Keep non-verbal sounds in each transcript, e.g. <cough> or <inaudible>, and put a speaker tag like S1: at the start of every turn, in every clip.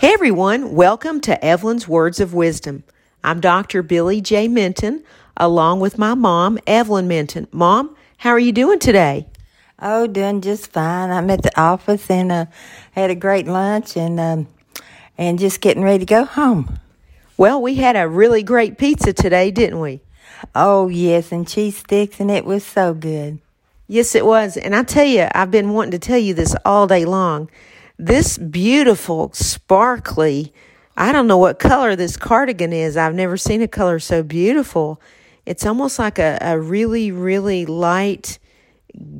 S1: Hey everyone, welcome to Evelyn's Words of Wisdom. I'm Dr. Billie J. Minton, along with my mom, Evelyn Minton. Mom, how are you doing today?
S2: Oh, doing just fine. I'm at the office and uh, had a great lunch and um, and just getting ready to go home.
S1: Well, we had a really great pizza today, didn't we?
S2: Oh yes, and cheese sticks, and it was so good.
S1: Yes, it was. And I tell you, I've been wanting to tell you this all day long. This beautiful, sparkly, I don't know what color this cardigan is. I've never seen a color so beautiful. It's almost like a, a really, really light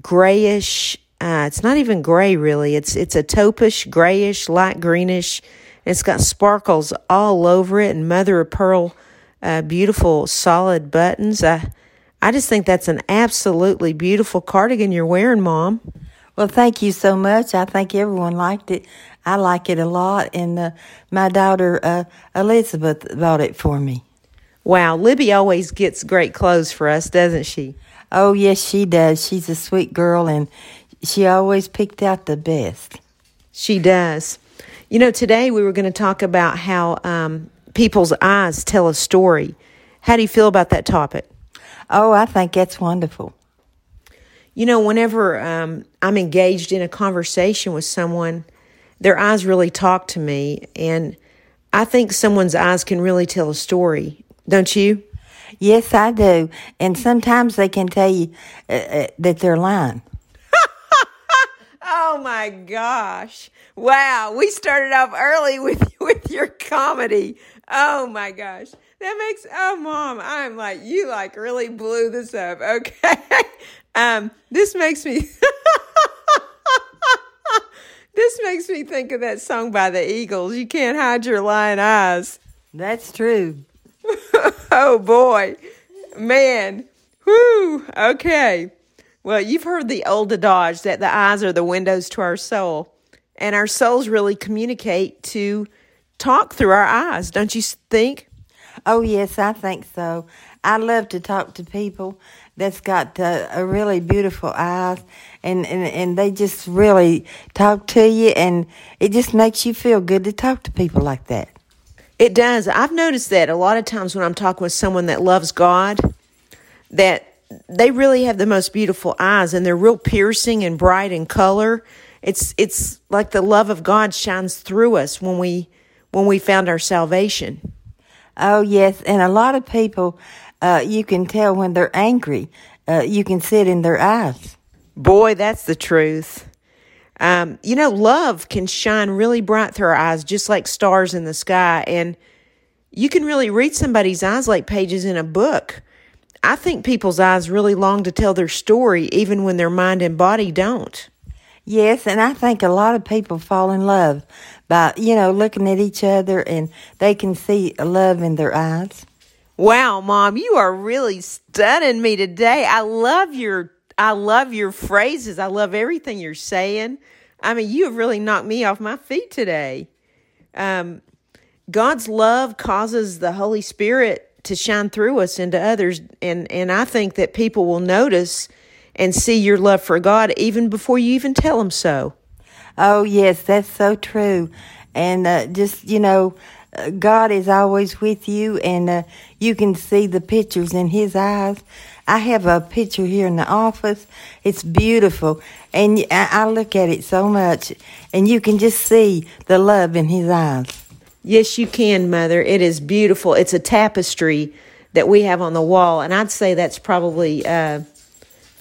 S1: grayish. Uh, it's not even gray really. It's it's a taupish, grayish, light greenish. It's got sparkles all over it and mother of pearl, uh, beautiful solid buttons. I I just think that's an absolutely beautiful cardigan you're wearing, Mom.
S2: Well, thank you so much. I think everyone liked it. I like it a lot, and uh, my daughter uh, Elizabeth bought it for me.
S1: Wow, Libby always gets great clothes for us, doesn't she?
S2: Oh, yes, she does. She's a sweet girl, and she always picked out the best.
S1: She does. You know, today we were going to talk about how um, people's eyes tell a story. How do you feel about that topic?
S2: Oh, I think that's wonderful.
S1: You know, whenever um, I'm engaged in a conversation with someone, their eyes really talk to me. And I think someone's eyes can really tell a story, don't you?
S2: Yes, I do. And sometimes they can tell you uh, uh, that they're lying. <laughs>
S1: oh my gosh. Wow, we started off early with <laughs> with your comedy. Oh my gosh. That makes oh mom, I'm like you like really blew this up. <laughs> Okay. Um this makes me <laughs> This makes me think of that song by the Eagles. You can't hide your lying eyes.
S2: That's true. <laughs>
S1: oh boy, man, whoo. Okay, well, you've heard the old adage that the eyes are the windows to our soul, and our souls really communicate to talk through our eyes. Don't you think?
S2: Oh yes, I think so. I love to talk to people that's got uh, a really beautiful eyes, and, and and they just really talk to you, and it just makes you feel good to talk to people like that.
S1: It does. I've noticed that a lot of times when I'm talking with someone that loves God, that they really have the most beautiful eyes and they're real piercing and bright in color. It's it's like the love of God shines through us when we when we found our salvation.
S2: Oh yes, and a lot of people, uh, you can tell when they're angry. Uh, you can see it in their eyes.
S1: Boy, that's the truth. Um, you know, love can shine really bright through our eyes, just like stars in the sky. And you can really read somebody's eyes like pages in a book. I think people's eyes really long to tell their story, even when their mind and body don't.
S2: Yes, and I think a lot of people fall in love by, you know, looking at each other and they can see love in their eyes.
S1: Wow, mom, you are really stunning me today. I love your I love your phrases. I love everything you're saying. I mean, you have really knocked me off my feet today. Um, God's love causes the Holy Spirit to shine through us into others, and and I think that people will notice and see your love for God even before you even tell them so.
S2: Oh yes, that's so true, and uh, just you know. Uh, God is always with you, and uh, you can see the pictures in His eyes. I have a picture here in the office. It's beautiful, and I look at it so much, and you can just see the love in His eyes.
S1: Yes, you can, Mother. It is beautiful. It's a tapestry that we have on the wall, and I'd say that's probably uh,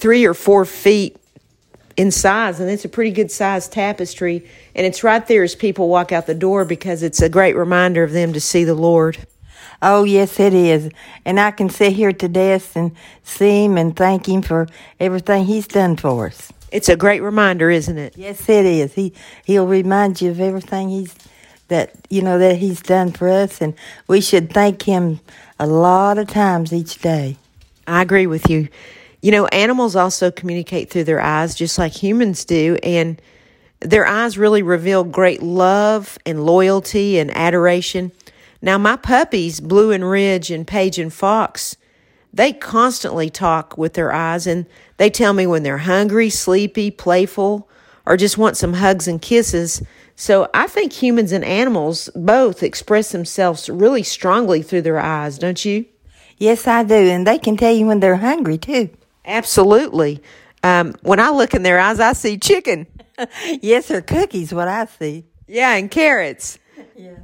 S1: three or four feet in size, and it's a pretty good sized tapestry. And it's right there as people walk out the door because it's a great reminder of them to see the Lord.
S2: Oh, yes, it is. And I can sit here to death and see him and thank him for everything he's done for us.
S1: It's a great reminder, isn't it?
S2: Yes, it is. He he'll remind you of everything he's that you know that he's done for us and we should thank him a lot of times each day.
S1: I agree with you. You know, animals also communicate through their eyes just like humans do. And their eyes really reveal great love and loyalty and adoration. Now, my puppies, Blue and Ridge and Paige and Fox, they constantly talk with their eyes and they tell me when they're hungry, sleepy, playful, or just want some hugs and kisses. So I think humans and animals both express themselves really strongly through their eyes, don't you?
S2: Yes, I do. And they can tell you when they're hungry, too.
S1: Absolutely. Um, when I look in their eyes, I see chicken. <laughs>
S2: yes, or cookies, what I see.
S1: Yeah, and carrots. <laughs>
S2: Yeah.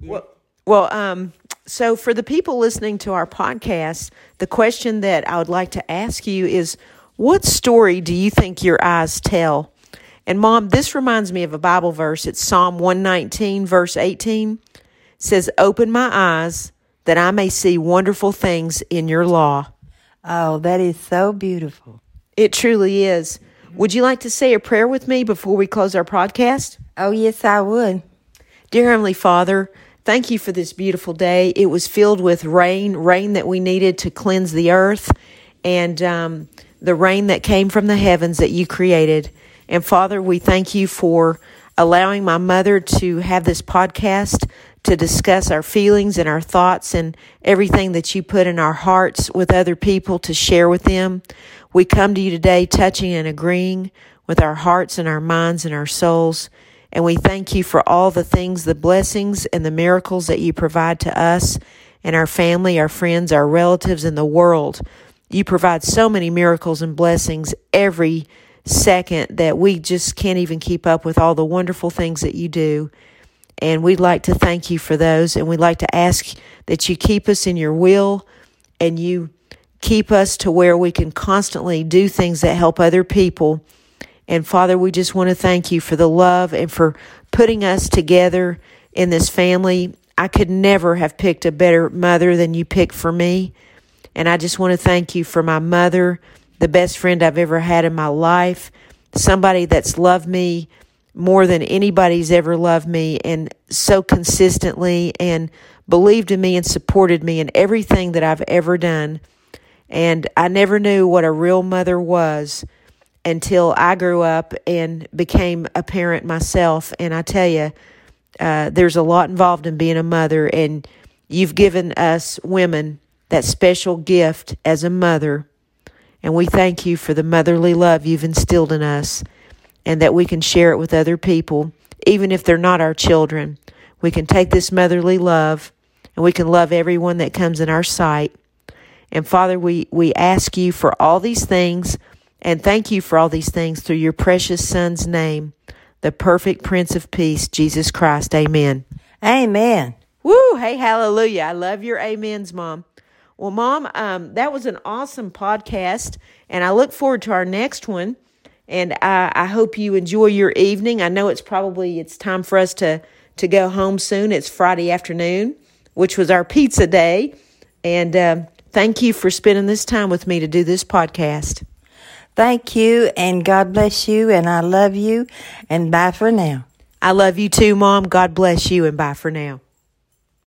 S1: Well, well, um, so for the people listening to our podcast, the question that I would like to ask you is what story do you think your eyes tell? And mom, this reminds me of a Bible verse. It's Psalm 119, verse 18. It says, Open my eyes that I may see wonderful things in your law.
S2: Oh, that is so beautiful.
S1: It truly is. Would you like to say a prayer with me before we close our podcast?
S2: Oh, yes, I would.
S1: Dear Heavenly Father, thank you for this beautiful day. It was filled with rain, rain that we needed to cleanse the earth, and um, the rain that came from the heavens that you created. And Father, we thank you for allowing my mother to have this podcast to discuss our feelings and our thoughts and everything that you put in our hearts with other people to share with them. We come to you today touching and agreeing with our hearts and our minds and our souls. And we thank you for all the things, the blessings and the miracles that you provide to us and our family, our friends, our relatives, and the world. You provide so many miracles and blessings every second that we just can't even keep up with all the wonderful things that you do. And we'd like to thank you for those. And we'd like to ask that you keep us in your will and you keep us to where we can constantly do things that help other people. And Father, we just want to thank you for the love and for putting us together in this family. I could never have picked a better mother than you picked for me. And I just want to thank you for my mother the best friend I've ever had in my life, somebody that's loved me more than anybody's ever loved me, and so consistently, and believed in me and supported me in everything that I've ever done. And I never knew what a real mother was until I grew up and became a parent myself. And I tell you, uh, there's a lot involved in being a mother, and you've given us women that special gift as a mother and we thank you for the motherly love you've instilled in us and that we can share it with other people, even if they're not our children. We can take this motherly love and we can love everyone that comes in our sight. And Father, we, we ask you for all these things and thank you for all these things through your precious Son's name, the perfect Prince of Peace, Jesus Christ. Amen.
S2: Amen.
S1: Woo! Hey, hallelujah. I love your amens, Mom. Well, Mom, um, that was an awesome podcast, and I look forward to our next one. And I, I hope you enjoy your evening. I know it's probably it's time for us to to go home soon. It's Friday afternoon, which was our pizza day, and um, thank you for spending this time with me to do this podcast.
S2: Thank you, and God bless you, and I love you, and bye for now.
S1: I love you too, Mom. God bless you, and bye for now.